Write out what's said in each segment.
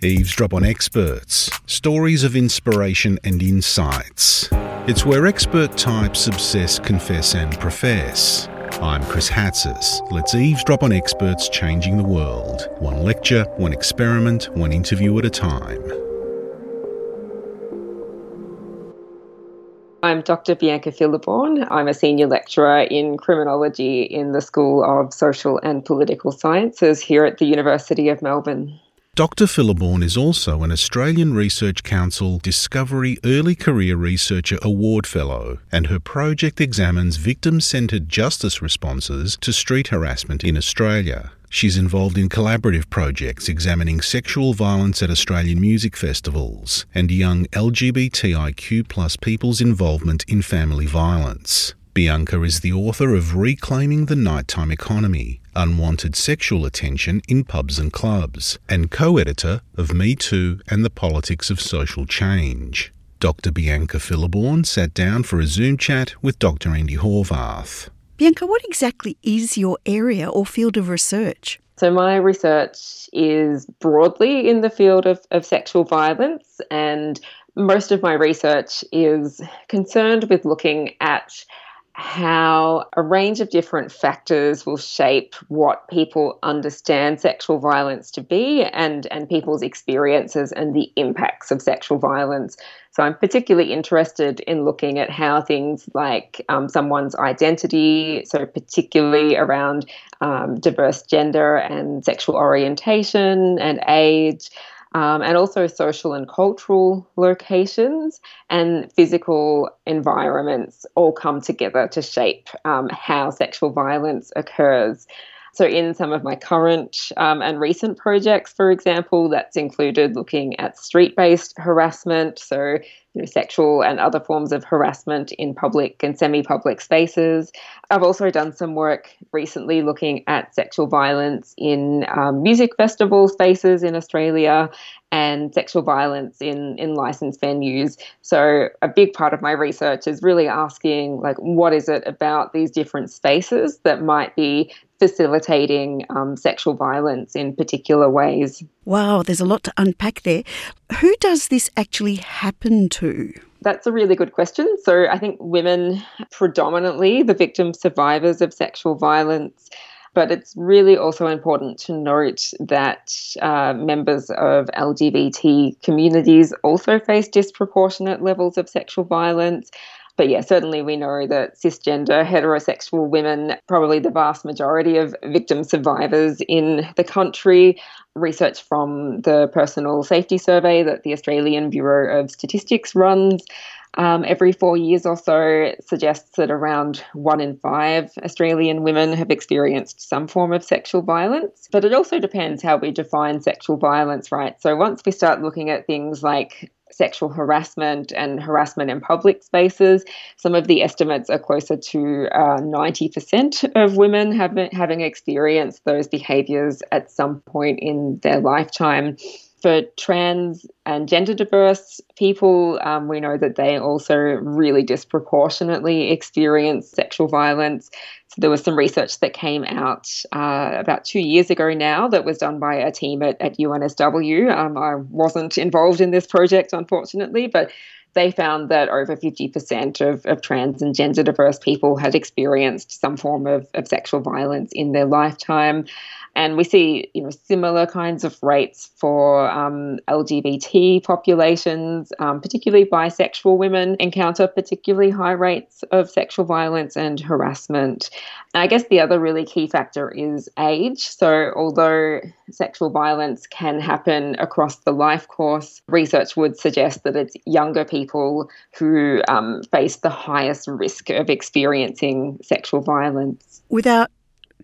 Eavesdrop on experts, stories of inspiration and insights. It's where expert types obsess, confess, and profess. I'm Chris Hatzis. Let's eavesdrop on experts changing the world. One lecture, one experiment, one interview at a time. I'm Dr. Bianca Fileborn. I'm a senior lecturer in criminology in the School of Social and Political Sciences here at the University of Melbourne. Dr. Fileborn is also an Australian Research Council Discovery Early Career Researcher Award Fellow, and her project examines victim centred justice responses to street harassment in Australia. She's involved in collaborative projects examining sexual violence at Australian music festivals and young LGBTIQ people's involvement in family violence. Bianca is the author of Reclaiming the Nighttime Economy Unwanted Sexual Attention in Pubs and Clubs, and co editor of Me Too and the Politics of Social Change. Dr. Bianca Fileborn sat down for a Zoom chat with Dr. Andy Horvath. Bianca, what exactly is your area or field of research? So, my research is broadly in the field of, of sexual violence, and most of my research is concerned with looking at how a range of different factors will shape what people understand sexual violence to be and, and people's experiences and the impacts of sexual violence. So I'm particularly interested in looking at how things like um, someone's identity, so particularly around um, diverse gender and sexual orientation and age, um, and also social and cultural locations and physical environments all come together to shape um, how sexual violence occurs. So, in some of my current um, and recent projects, for example, that's included looking at street based harassment, so you know, sexual and other forms of harassment in public and semi public spaces. I've also done some work recently looking at sexual violence in um, music festival spaces in Australia and sexual violence in, in licensed venues. So a big part of my research is really asking like what is it about these different spaces that might be facilitating um, sexual violence in particular ways. Wow, there's a lot to unpack there. Who does this actually happen to? That's a really good question. So I think women, predominantly the victim survivors of sexual violence, but it's really also important to note that uh, members of LGBT communities also face disproportionate levels of sexual violence. But yeah, certainly we know that cisgender heterosexual women, probably the vast majority of victim survivors in the country. Research from the Personal Safety Survey that the Australian Bureau of Statistics runs um, every four years or so suggests that around one in five Australian women have experienced some form of sexual violence. But it also depends how we define sexual violence, right? So once we start looking at things like sexual harassment and harassment in public spaces. Some of the estimates are closer to uh, 90% of women having, having experienced those behaviors at some point in their lifetime. For trans and gender diverse people, um, we know that they also really disproportionately experience sexual violence. So there was some research that came out uh, about two years ago now that was done by a team at, at UNSW. Um, I wasn't involved in this project, unfortunately, but they found that over 50% of, of trans and gender diverse people had experienced some form of, of sexual violence in their lifetime. And we see, you know, similar kinds of rates for um, LGBT populations, um, particularly bisexual women encounter particularly high rates of sexual violence and harassment. And I guess the other really key factor is age. So, although sexual violence can happen across the life course, research would suggest that it's younger people who um, face the highest risk of experiencing sexual violence. Without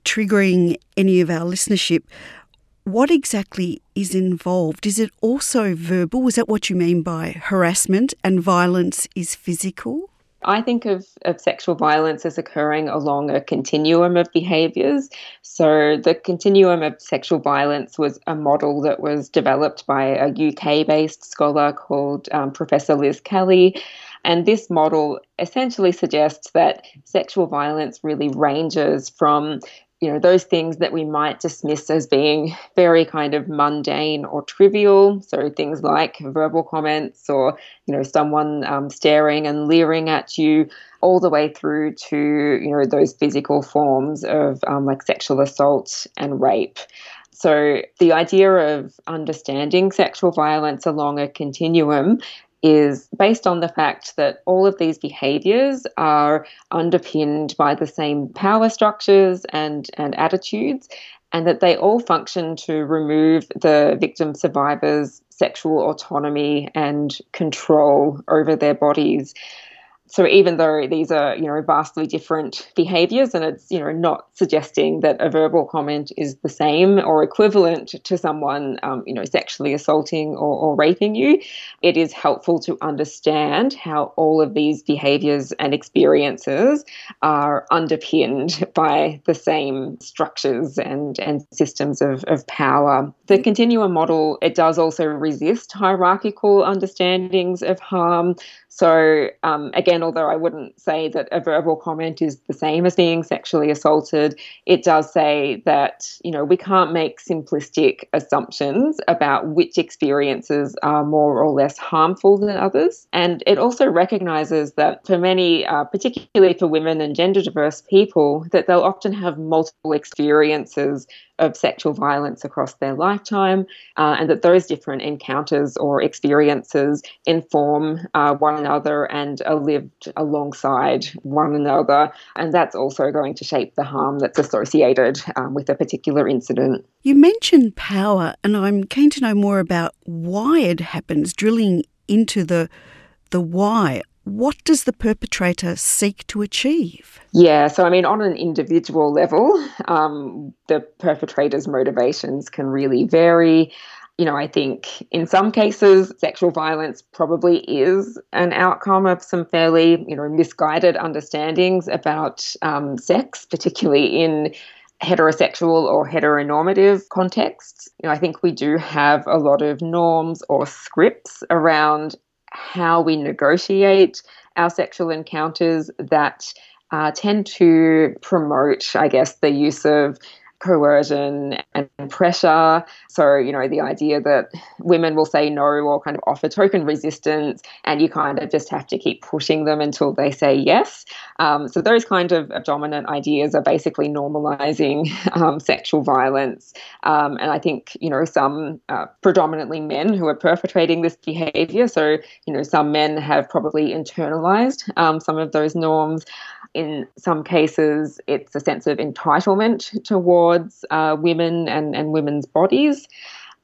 triggering any of our listenership, what exactly is involved? Is it also verbal? Is that what you mean by harassment and violence is physical? I think of, of sexual violence as occurring along a continuum of behaviours. So, the continuum of sexual violence was a model that was developed by a UK based scholar called um, Professor Liz Kelly. And this model essentially suggests that sexual violence really ranges from you know those things that we might dismiss as being very kind of mundane or trivial. So things like verbal comments or you know someone um, staring and leering at you all the way through to you know those physical forms of um, like sexual assault and rape. So the idea of understanding sexual violence along a continuum is based on the fact that all of these behaviors are underpinned by the same power structures and, and attitudes, and that they all function to remove the victim survivor's sexual autonomy and control over their bodies so even though these are you know vastly different behaviors and it's you know not suggesting that a verbal comment is the same or equivalent to someone um, you know sexually assaulting or, or raping you it is helpful to understand how all of these behaviors and experiences are underpinned by the same structures and and systems of, of power. The continuum model it does also resist hierarchical understandings of harm so, um, again, although I wouldn't say that a verbal comment is the same as being sexually assaulted, it does say that, you know, we can't make simplistic assumptions about which experiences are more or less harmful than others. And it also recognizes that for many, uh, particularly for women and gender diverse people, that they'll often have multiple experiences of sexual violence across their lifetime, uh, and that those different encounters or experiences inform uh, one another and are lived alongside one another. And that's also going to shape the harm that's associated um, with a particular incident. You mentioned power, and I'm keen to know more about why it happens, drilling into the the why what does the perpetrator seek to achieve? Yeah, so I mean, on an individual level, um, the perpetrator's motivations can really vary. You know, I think in some cases, sexual violence probably is an outcome of some fairly, you know, misguided understandings about um, sex, particularly in heterosexual or heteronormative contexts. You know, I think we do have a lot of norms or scripts around how we negotiate our sexual encounters that uh, tend to promote, I guess, the use of coercion and pressure. So, you know, the idea that women will say no or kind of offer token resistance, and you kind of just have to keep pushing them until they say yes. Um, so, those kind of dominant ideas are basically normalizing um, sexual violence. Um, and I think, you know, some uh, predominantly men who are perpetrating this behavior. So, you know, some men have probably internalized um, some of those norms in some cases, it's a sense of entitlement towards uh, women and, and women's bodies.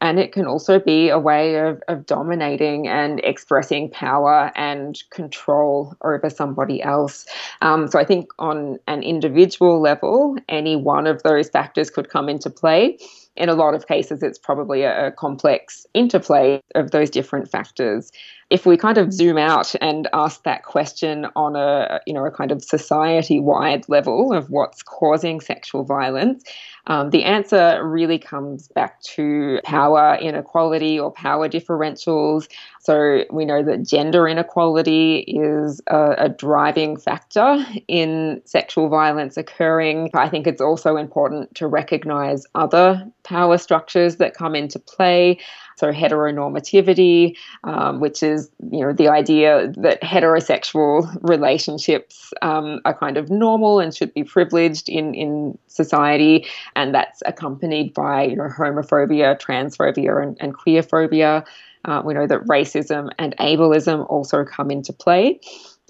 And it can also be a way of, of dominating and expressing power and control over somebody else. Um, so I think on an individual level, any one of those factors could come into play in a lot of cases, it's probably a, a, complex interplay of those different factors. If we kind of zoom out and ask that question on a you know a kind of society-wide level of what's causing sexual violence, um, the answer really comes back to power inequality or power differentials. So we know that gender inequality is a, a driving factor in sexual violence occurring. I think it's also important to recognize other power structures that come into play. So heteronormativity, um, which is you know the idea that heterosexual relationships um, are kind of normal and should be privileged in in society, and that's accompanied by you know homophobia, transphobia, and, and queerphobia. Uh, we know that racism and ableism also come into play.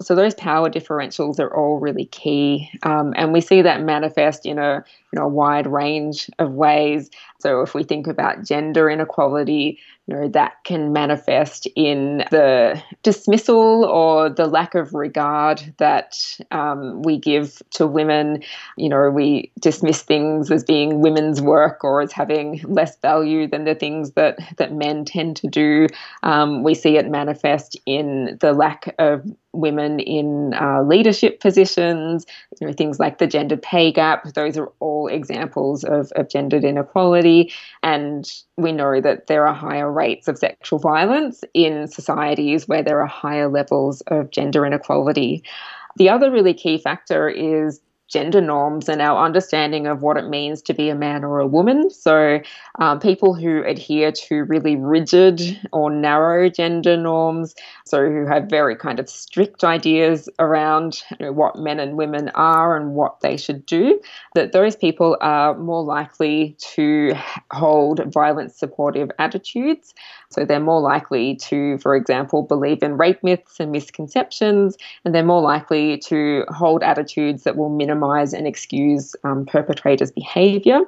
So those power differentials are all really key, um, and we see that manifest in a you know a wide range of ways. So if we think about gender inequality, you know that can manifest in the dismissal or the lack of regard that um, we give to women. You know, we dismiss things as being women's work or as having less value than the things that that men tend to do. Um, we see it manifest in the lack of women in uh, leadership positions, you know, things like the gender pay gap. Those are all examples of, of gendered inequality. And we know that there are higher rates of sexual violence in societies where there are higher levels of gender inequality. The other really key factor is gender norms and our understanding of what it means to be a man or a woman. So, um, people who adhere to really rigid or narrow gender norms, so who have very kind of strict ideas around you know, what men and women are and what they should do, that those people are more likely to hold violence supportive attitudes. So, they're more likely to, for example, believe in rape myths and misconceptions, and they're more likely to hold attitudes that will minimize and excuse um, perpetrators' behavior.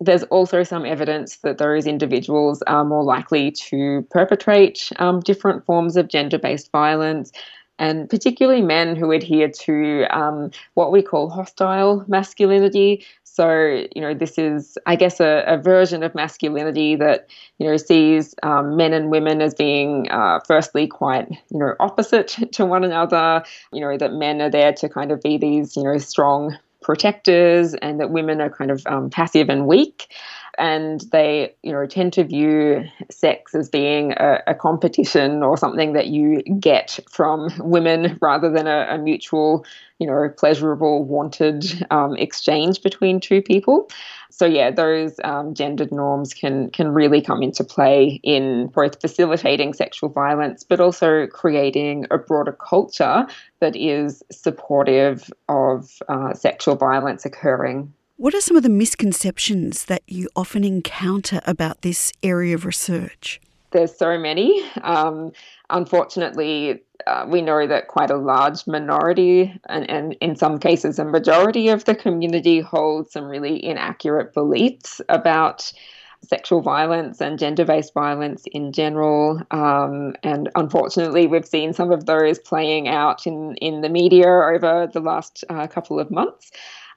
There's also some evidence that those individuals are more likely to perpetrate um, different forms of gender based violence, and particularly men who adhere to um, what we call hostile masculinity. So, you know, this is, I guess, a, a version of masculinity that, you know, sees um, men and women as being, uh, firstly, quite, you know, opposite to one another. You know, that men are there to kind of be these, you know, strong protectors and that women are kind of um, passive and weak and they you know tend to view sex as being a, a competition or something that you get from women rather than a, a mutual you know pleasurable wanted um, exchange between two people. So yeah those um, gendered norms can can really come into play in both facilitating sexual violence but also creating a broader culture that is supportive of uh, sexual violence occurring what are some of the misconceptions that you often encounter about this area of research? There's so many. Um, unfortunately, uh, we know that quite a large minority, and, and in some cases, a majority of the community holds some really inaccurate beliefs about sexual violence and gender based violence in general. Um, and unfortunately, we've seen some of those playing out in, in the media over the last uh, couple of months.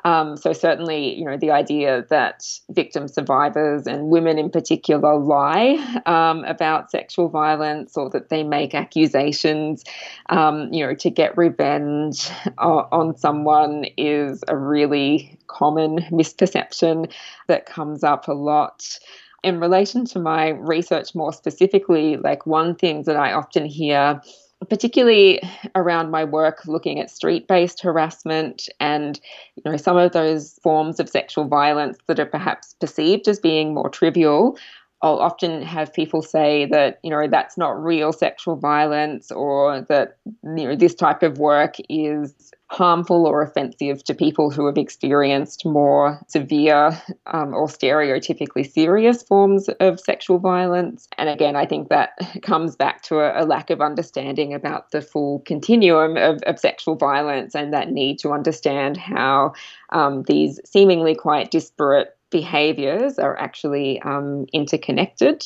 Um, so certainly, you know, the idea that victim survivors and women in particular lie um, about sexual violence or that they make accusations, um, you know, to get revenge on someone is a really common misperception that comes up a lot. In relation to my research more specifically, like one thing that I often hear particularly around my work looking at street-based harassment and you know some of those forms of sexual violence that are perhaps perceived as being more trivial I'll often have people say that, you know, that's not real sexual violence or that, you know, this type of work is harmful or offensive to people who have experienced more severe um, or stereotypically serious forms of sexual violence. And again, I think that comes back to a, a lack of understanding about the full continuum of, of, sexual violence and that need to understand how um, these seemingly quite disparate behaviors are actually um, interconnected.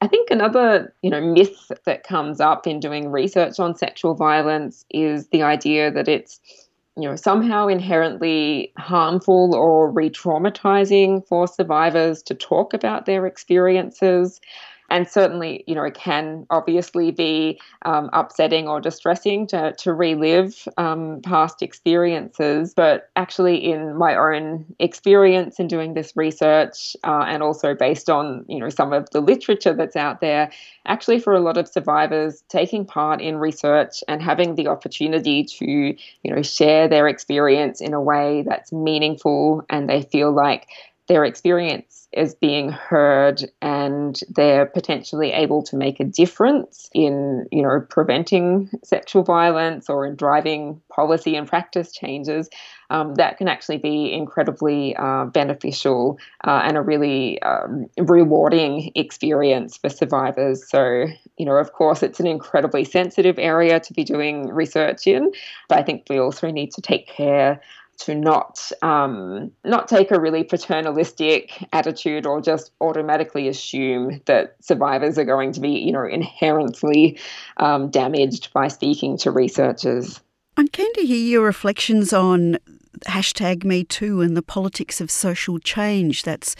I think another, you know, myth that comes up in doing research on sexual violence is the idea that it's, you know, somehow inherently harmful or re-traumatizing for survivors to talk about their experiences. And certainly, you know, it can obviously be um, upsetting or distressing to, to relive um, past experiences. But actually, in my own experience in doing this research, uh, and also based on, you know, some of the literature that's out there, actually, for a lot of survivors, taking part in research and having the opportunity to, you know, share their experience in a way that's meaningful and they feel like their experience is being heard and they're potentially able to make a difference in you know preventing sexual violence or in driving policy and practice changes um, that can actually be incredibly uh, beneficial uh, and a really um, rewarding experience for survivors. So you know of course it's an incredibly sensitive area to be doing research in but i think we also need to take care to not um, not take a really paternalistic attitude or just automatically assume that survivors are going to be you know inherently um, damaged by speaking to researchers. I'm keen to hear your reflections on hashtag Me Too and the politics of social change that's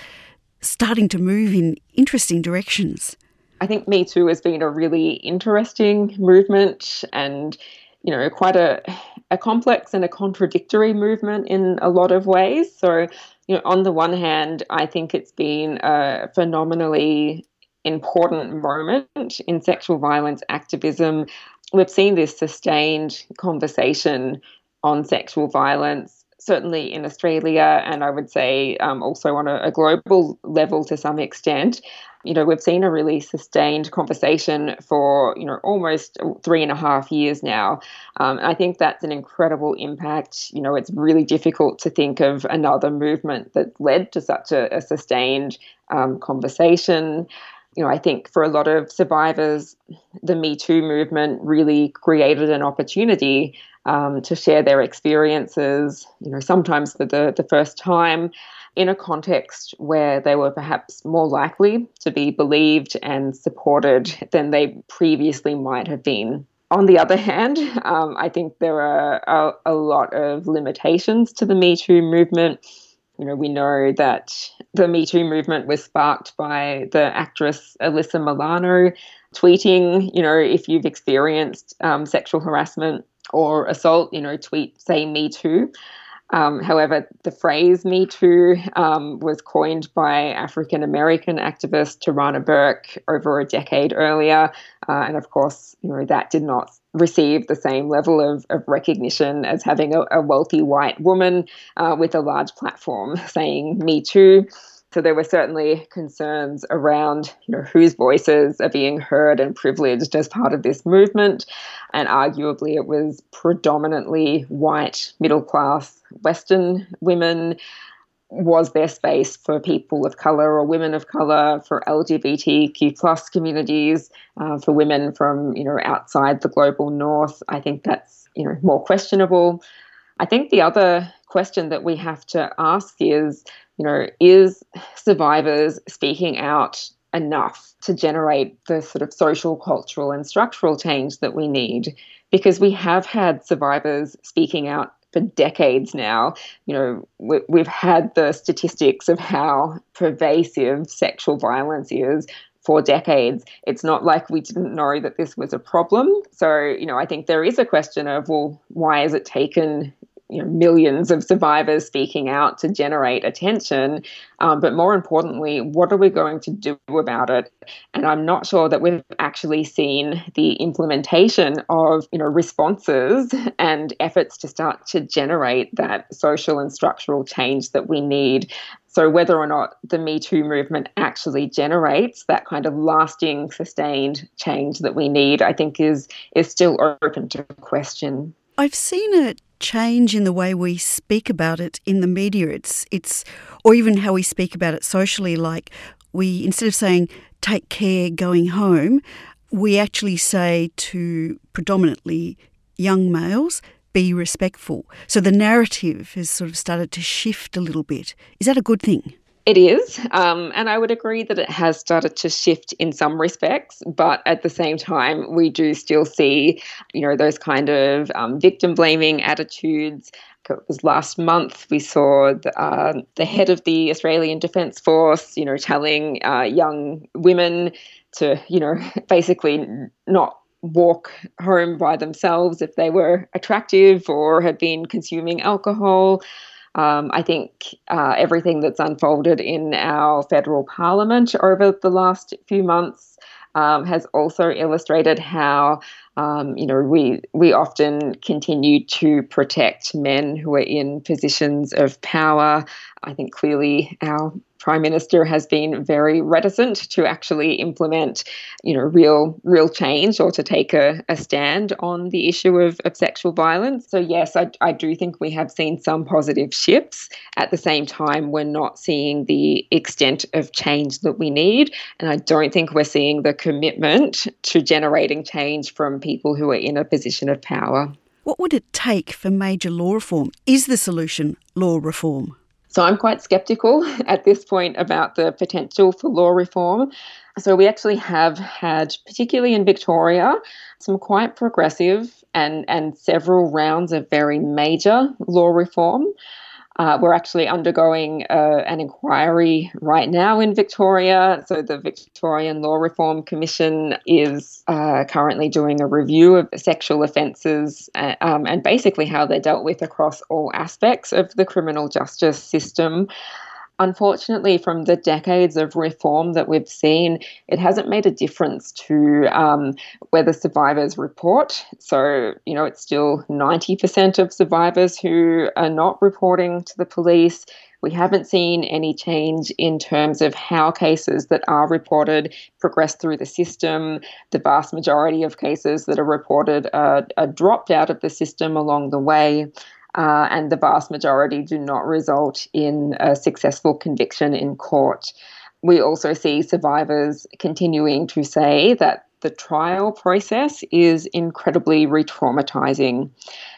starting to move in interesting directions. I think Me Too has been a really interesting movement and you know quite a a complex and a contradictory movement in a lot of ways. So, you know, on the one hand, I think it's been a phenomenally important moment in sexual violence activism. We've seen this sustained conversation on sexual violence certainly in Australia, and I would say um, also on a, a global level to some extent, you know, we've seen a really sustained conversation for, you know, almost three and a half years now. Um, I think that's an incredible impact. You know, it's really difficult to think of another movement that led to such a, a sustained um, conversation. You know, I think for a lot of survivors, the Me Too movement really created an opportunity um, to share their experiences, you know, sometimes for the, the first time in a context where they were perhaps more likely to be believed and supported than they previously might have been. On the other hand, um, I think there are a, a lot of limitations to the Me Too movement. You know, we know that the Me Too movement was sparked by the actress Alyssa Milano tweeting, you know, if you've experienced um, sexual harassment or assault, you know, tweet, say Me Too. Um, however, the phrase Me Too um, was coined by African American activist Tarana Burke over a decade earlier. Uh, and of course, you know, that did not receive the same level of, of recognition as having a, a wealthy white woman uh, with a large platform saying Me Too. So there were certainly concerns around you know, whose voices are being heard and privileged as part of this movement. And arguably, it was predominantly white, middle class, Western women. Was there space for people of color or women of color, for LGBTQ plus communities, uh, for women from you know outside the global north? I think that's you know more questionable. I think the other question that we have to ask is you know, is survivors speaking out enough to generate the sort of social, cultural, and structural change that we need? Because we have had survivors speaking out for decades now. You know, we, have had the statistics of how pervasive sexual violence is for decades. It's not like we didn't know that this was a problem. So, you know, I think there is a question of, well, why has it taken you know, millions of survivors speaking out to generate attention. Um, but more importantly, what are we going to do about it? And I'm not sure that we've actually seen the implementation of you know responses and efforts to start to generate that social and structural change that we need. So whether or not the Me Too movement actually generates that kind of lasting, sustained change that we need, I think is is still open to question. I've seen a change in the way we speak about it in the media. It's it's or even how we speak about it socially. Like we instead of saying "take care going home," we actually say to predominantly young males, "be respectful." So the narrative has sort of started to shift a little bit. Is that a good thing? It is. Um, and I would agree that it has started to shift in some respects. But at the same time, we do still see, you know, those kind of um, victim blaming attitudes. It was last month we saw the, uh, the head of the Australian Defence Force, you know, telling uh, young women to, you know, basically not walk home by themselves if they were attractive or had been consuming alcohol. Um, I think uh, everything that's unfolded in our federal parliament over the last few months um, has also illustrated how um, you know we we often continue to protect men who are in positions of power. I think clearly our prime minister has been very reticent to actually implement, you know, real real change or to take a, a stand on the issue of, of sexual violence. So yes, I, I do think we have seen some positive shifts. At the same time, we're not seeing the extent of change that we need, and I don't think we're seeing the commitment to generating change from people who are in a position of power. What would it take for major law reform? Is the solution law reform? So I'm quite skeptical at this point about the potential for law reform. So we actually have had, particularly in Victoria, some quite progressive and, and several rounds of very major law reform. Uh, we're actually undergoing uh, an inquiry right now in Victoria. So, the Victorian Law Reform Commission is uh, currently doing a review of sexual offences uh, um, and basically how they're dealt with across all aspects of the criminal justice system. Unfortunately, from the decades of reform that we've seen, it hasn't made a difference to um, whether survivors report. So, you know, it's still 90% of survivors who are not reporting to the police. We haven't seen any change in terms of how cases that are reported progress through the system. The vast majority of cases that are reported are, are dropped out of the system along the way uh, and the vast majority do not result in a successful conviction in court. We also see survivors continuing to say that the trial process is incredibly re traumatizing.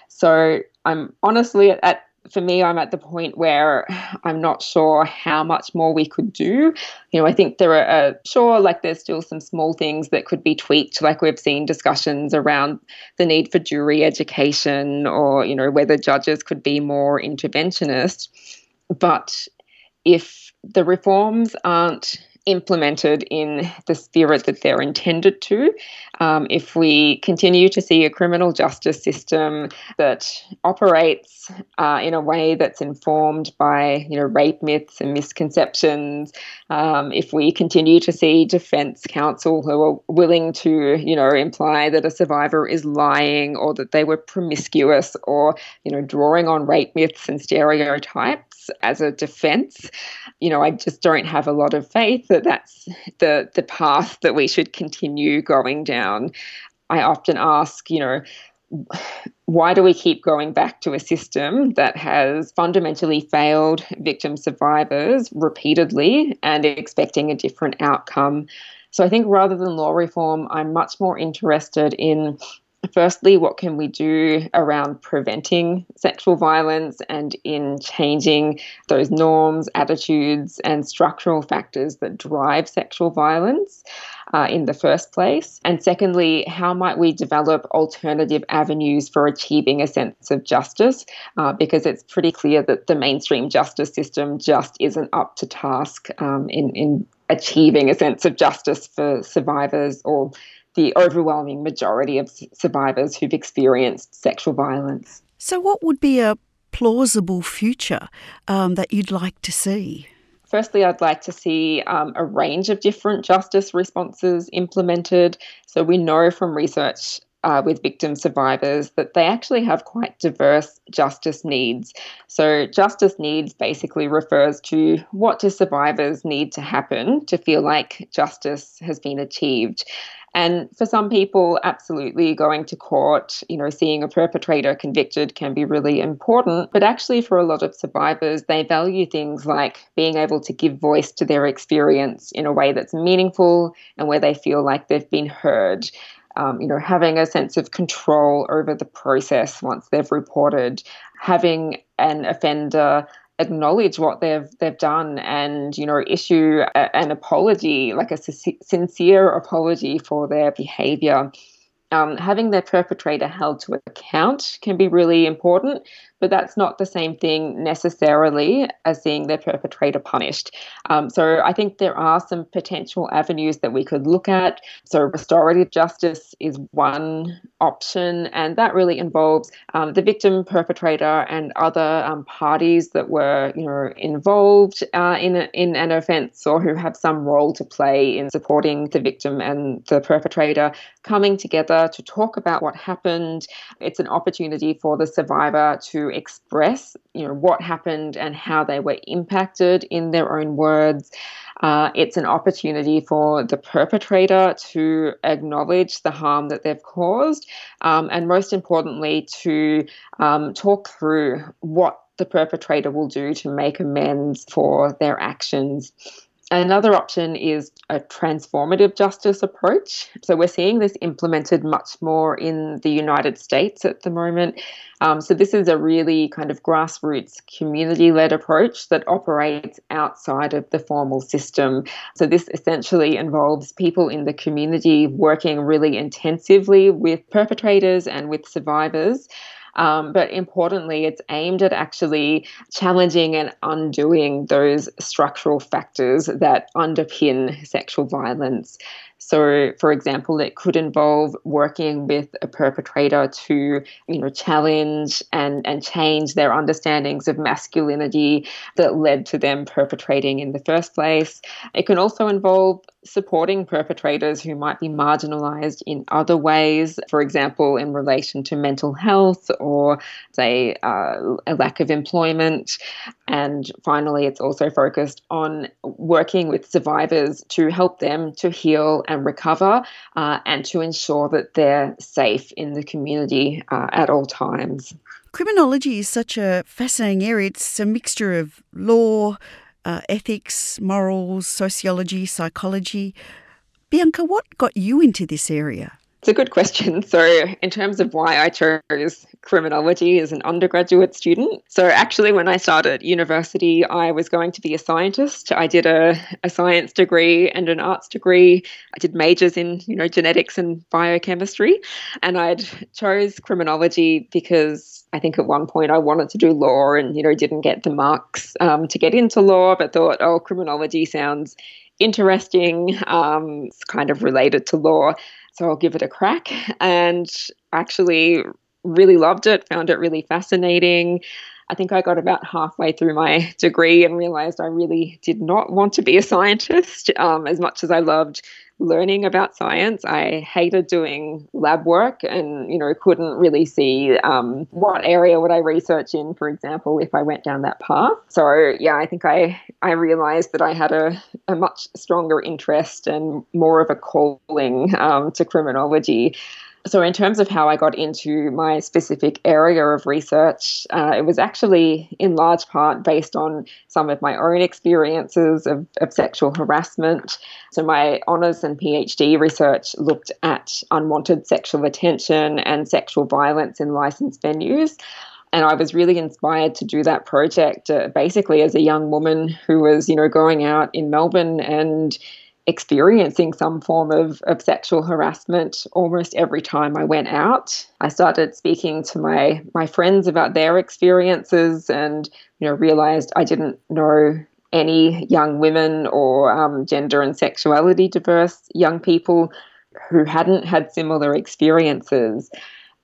So I'm honestly at for me, I'm at the point where I'm not sure how much more we could do. You know, I think there are, uh, sure, like there's still some small things that could be tweaked, like we've seen discussions around the need for jury education or, you know, whether judges could be more interventionist. But if the reforms aren't implemented in the spirit that they're intended to. Um, if we continue to see a criminal justice system that operates uh, in a way that's informed by you know rape myths and misconceptions, um, if we continue to see defence counsel who are willing to you know imply that a survivor is lying or that they were promiscuous or you know drawing on rape myths and stereotypes as a defence, you know I just don't have a lot of faith that that's the the path that we should continue going down. I often ask, you know, why do we keep going back to a system that has fundamentally failed victim survivors repeatedly and expecting a different outcome? So I think rather than law reform, I'm much more interested in firstly, what can we do around preventing sexual violence and in changing those norms, attitudes, and structural factors that drive sexual violence? Uh, in the first place? And secondly, how might we develop alternative avenues for achieving a sense of justice? Uh, because it's pretty clear that the mainstream justice system just isn't up to task um, in, in achieving a sense of justice for survivors or the overwhelming majority of survivors who've experienced sexual violence. So, what would be a plausible future um, that you'd like to see? Firstly, I'd like to see um, a range of different justice responses implemented. So, we know from research uh, with victim survivors that they actually have quite diverse justice needs. So, justice needs basically refers to what do survivors need to happen to feel like justice has been achieved. And for some people, absolutely going to court, you know, seeing a perpetrator convicted can be really important. But actually, for a lot of survivors, they value things like being able to give voice to their experience in a way that's meaningful and where they feel like they've been heard. Um, you know, having a sense of control over the process once they've reported, having an offender acknowledge what they've they've done and you know issue a, an apology like a sincere apology for their behavior. Um, having their perpetrator held to account can be really important but that's not the same thing necessarily as seeing their perpetrator punished. Um, so I think there are some potential avenues that we could look at. So restorative justice is one option, and that really involves um, the victim, perpetrator, and other um, parties that were, you know, involved uh, in a, in an offence or who have some role to play in supporting the victim and the perpetrator coming together to talk about what happened. It's an opportunity for the survivor to express, you know, what happened and how they were impacted in their own words. Uh, it's an opportunity for the perpetrator to acknowledge the harm that they've caused, um, and most importantly, to um, talk through what the perpetrator will do to make amends for their actions. Another option is a transformative justice approach. So we're seeing this implemented much more in the United States at the moment. Um, so this is a really kind of grassroots community led approach that operates outside of the formal system. So this essentially involves people in the community working really intensively with perpetrators and with survivors um, but importantly, it's aimed at actually challenging and undoing those structural factors that underpin sexual violence. So, for example, it could involve working with a perpetrator to, you know, challenge and, and change their understandings of masculinity that led to them perpetrating in the first place. It can also involve supporting perpetrators who might be marginalized in other ways, for example, in relation to mental health or, say, uh, a lack of employment. And finally, it's also focused on working with survivors to help them to heal and recover uh, and to ensure that they're safe in the community uh, at all times. Criminology is such a fascinating area. It's a mixture of law, uh, ethics, morals, sociology, psychology. Bianca, what got you into this area? It's a good question. So, in terms of why I chose criminology as an undergraduate student, so actually, when I started university, I was going to be a scientist. I did a, a science degree and an arts degree. I did majors in, you know, genetics and biochemistry, and I'd chose criminology because I think at one point I wanted to do law and, you know, didn't get the marks um, to get into law, but thought, oh, criminology sounds interesting. Um, it's kind of related to law so I'll give it a crack. And actually, really loved it, found it really fascinating. I think I got about halfway through my degree and realized I really did not want to be a scientist um, as much as I loved learning about science. I hated doing lab work and, you know, couldn't really see um, what area would I research in, for example, if I went down that path. So, yeah, I think I, I realized that I had a, a much stronger interest and more of a calling um, to criminology. So, in terms of how I got into my specific area of research, uh, it was actually in large part based on some of my own experiences of, of sexual harassment. So, my honours and PhD research looked at unwanted sexual attention and sexual violence in licensed venues. And I was really inspired to do that project uh, basically as a young woman who was, you know, going out in Melbourne and experiencing some form of, of sexual harassment almost every time I went out. I started speaking to my my friends about their experiences and you know realized I didn't know any young women or um, gender and sexuality diverse young people who hadn't had similar experiences.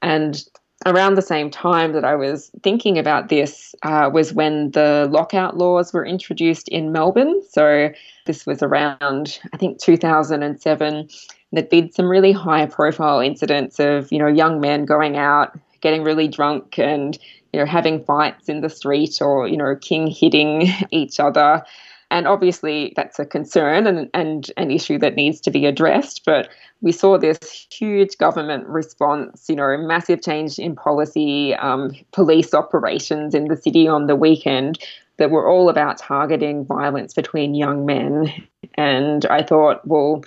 And around the same time that I was thinking about this uh, was when the lockout laws were introduced in Melbourne. So this was around, I think, 2007. There'd been some really high profile incidents of, you know, young men going out, getting really drunk and, you know, having fights in the street or, you know, king hitting each other. And obviously, that's a concern and, and an issue that needs to be addressed. But we saw this huge government response, you know, massive change in policy, um, police operations in the city on the weekend that were all about targeting violence between young men. And I thought, well,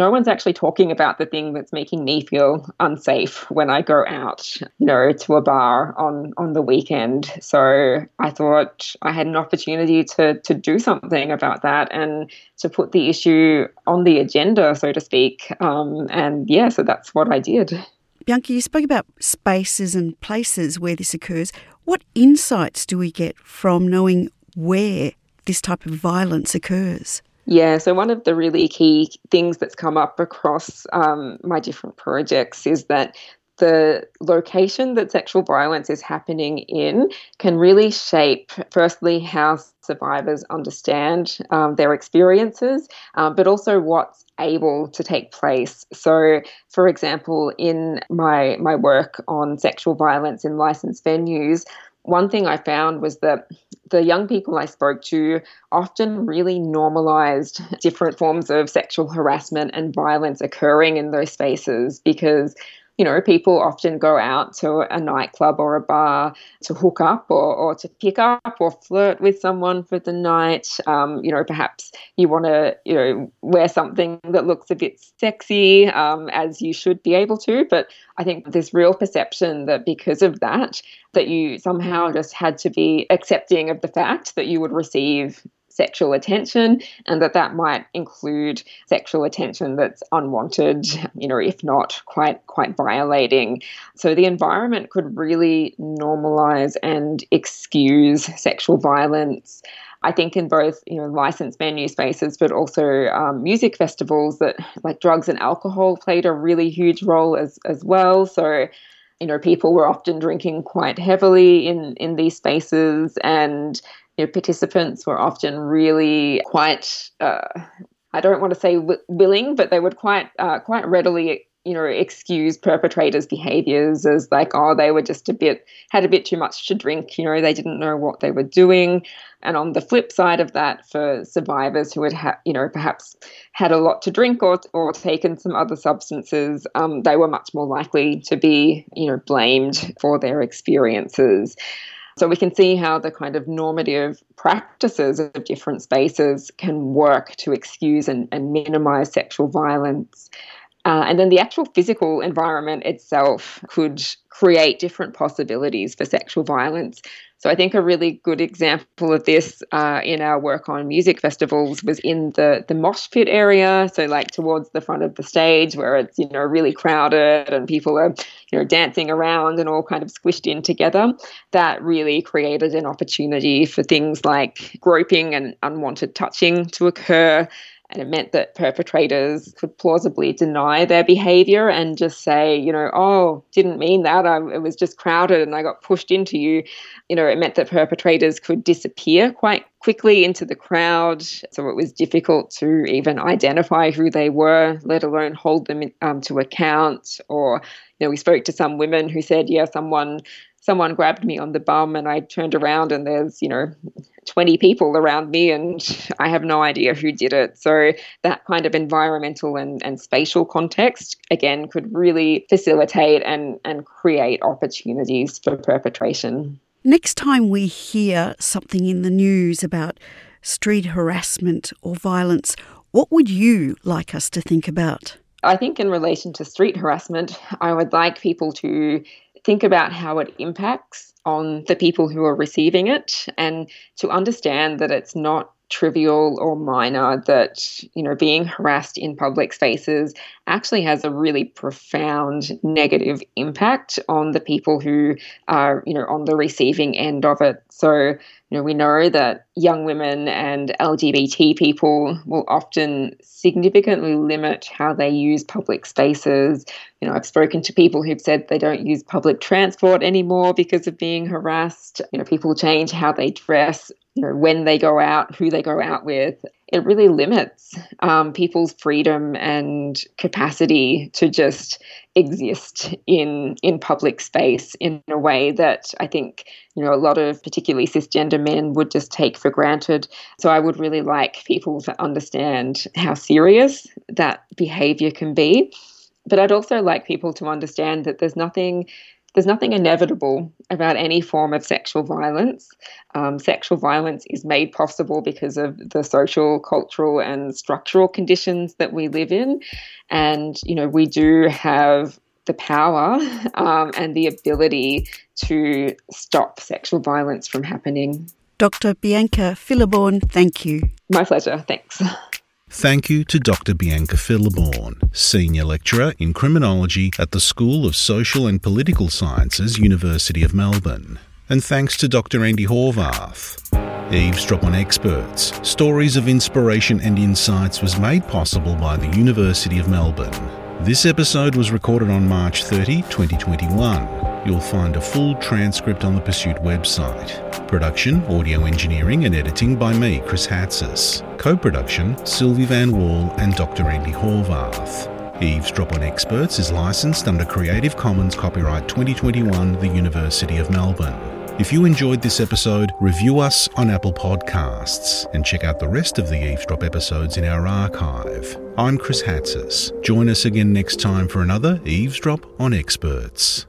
no one's actually talking about the thing that's making me feel unsafe when I go out, you know, to a bar on on the weekend. So I thought I had an opportunity to to do something about that and to put the issue on the agenda, so to speak. Um, and yeah, so that's what I did. Bianca, you spoke about spaces and places where this occurs. What insights do we get from knowing where this type of violence occurs? Yeah, so one of the really key things that's come up across um, my different projects is that the location that sexual violence is happening in can really shape, firstly, how survivors understand um, their experiences, um, but also what's able to take place. So, for example, in my my work on sexual violence in licensed venues, one thing I found was that the young people I spoke to often really normalized different forms of sexual harassment and violence occurring in those spaces because you know, people often go out to a nightclub or a bar to hook up or, or to pick up or flirt with someone for the night. Um, you know, perhaps you want to, you know, wear something that looks a bit sexy, um, as you should be able to. But I think there's real perception that because of that, that you somehow just had to be accepting of the fact that you would receive sexual attention and that that might include sexual attention that's unwanted you know if not quite quite violating so the environment could really normalize and excuse sexual violence I think in both you know licensed venue spaces, but also um, music festivals, that like drugs and alcohol played a really huge role as as well. So you know people were often drinking quite heavily in in these spaces and you know participants were often really quite uh, I don't want to say w- willing but they would quite uh, quite readily you know excuse perpetrators behaviors as like oh they were just a bit had a bit too much to drink you know they didn't know what they were doing. And on the flip side of that for survivors who had ha- you know perhaps had a lot to drink or or taken some other substances um, they were much more likely to be you know blamed for their experiences so we can see how the kind of normative practices of different spaces can work to excuse and, and minimize sexual violence uh, and then the actual physical environment itself could create different possibilities for sexual violence. So I think a really good example of this uh, in our work on music festivals was in the the mosh pit area. So like towards the front of the stage where it's you know really crowded and people are you know dancing around and all kind of squished in together. That really created an opportunity for things like groping and unwanted touching to occur and it meant that perpetrators could plausibly deny their behavior and just say, you know, oh, didn't mean that. I, it was just crowded and I got pushed into you. You know, it meant that perpetrators could disappear quite quickly into the crowd. So it was difficult to even identify who they were, let alone hold them um, to account. Or, you know, we spoke to some women who said, yeah, someone someone grabbed me on the bum and I turned around and there's, you know, 20 people around me and I have no idea who did it. So that kind of environmental and, and spatial context, again, could really facilitate and, and create opportunities for perpetration. Next time we hear something in the news about street harassment or violence, what would you like us to think about? I think in relation to street harassment, I would like people to think about how it impacts on the people who are receiving it and to understand that it's not trivial or minor that you know being harassed in public spaces actually has a really profound negative impact on the people who are you know on the receiving end of it so you know, we know that young women and LGBT people will often significantly limit how they use public spaces. You know, I've spoken to people who've said they don't use public transport anymore because of being harassed. You know, people change how they dress, you know, when they go out, who they go out with it really limits um, people's freedom and capacity to just exist in in public space in a way that I think you know a lot of particularly cisgender men would just take for granted. So I would really like people to understand how serious that behavior can be. But I'd also like people to understand that there's nothing there's nothing inevitable about any form of sexual violence. Um, sexual violence is made possible because of the social, cultural, and structural conditions that we live in. And, you know, we do have the power um, and the ability to stop sexual violence from happening. Dr. Bianca Fileborn, thank you. My pleasure. Thanks. Thank you to Dr. Bianca Fileborn, Senior Lecturer in Criminology at the School of Social and Political Sciences, University of Melbourne. And thanks to Dr. Andy Horvath. Eavesdrop on Experts, Stories of Inspiration and Insights was made possible by the University of Melbourne. This episode was recorded on March 30, 2021. You'll find a full transcript on the Pursuit website. Production, audio engineering, and editing by me, Chris Hatzis. Co production, Silvi Vann-Wall and Dr. Andy Horvath. Eavesdrop on Experts is licensed under Creative Commons Copyright 2021, the University of Melbourne. If you enjoyed this episode, review us on Apple Podcasts and check out the rest of the Eavesdrop episodes in our archive. I'm Chris Hatzis. Join us again next time for another Eavesdrop on Experts.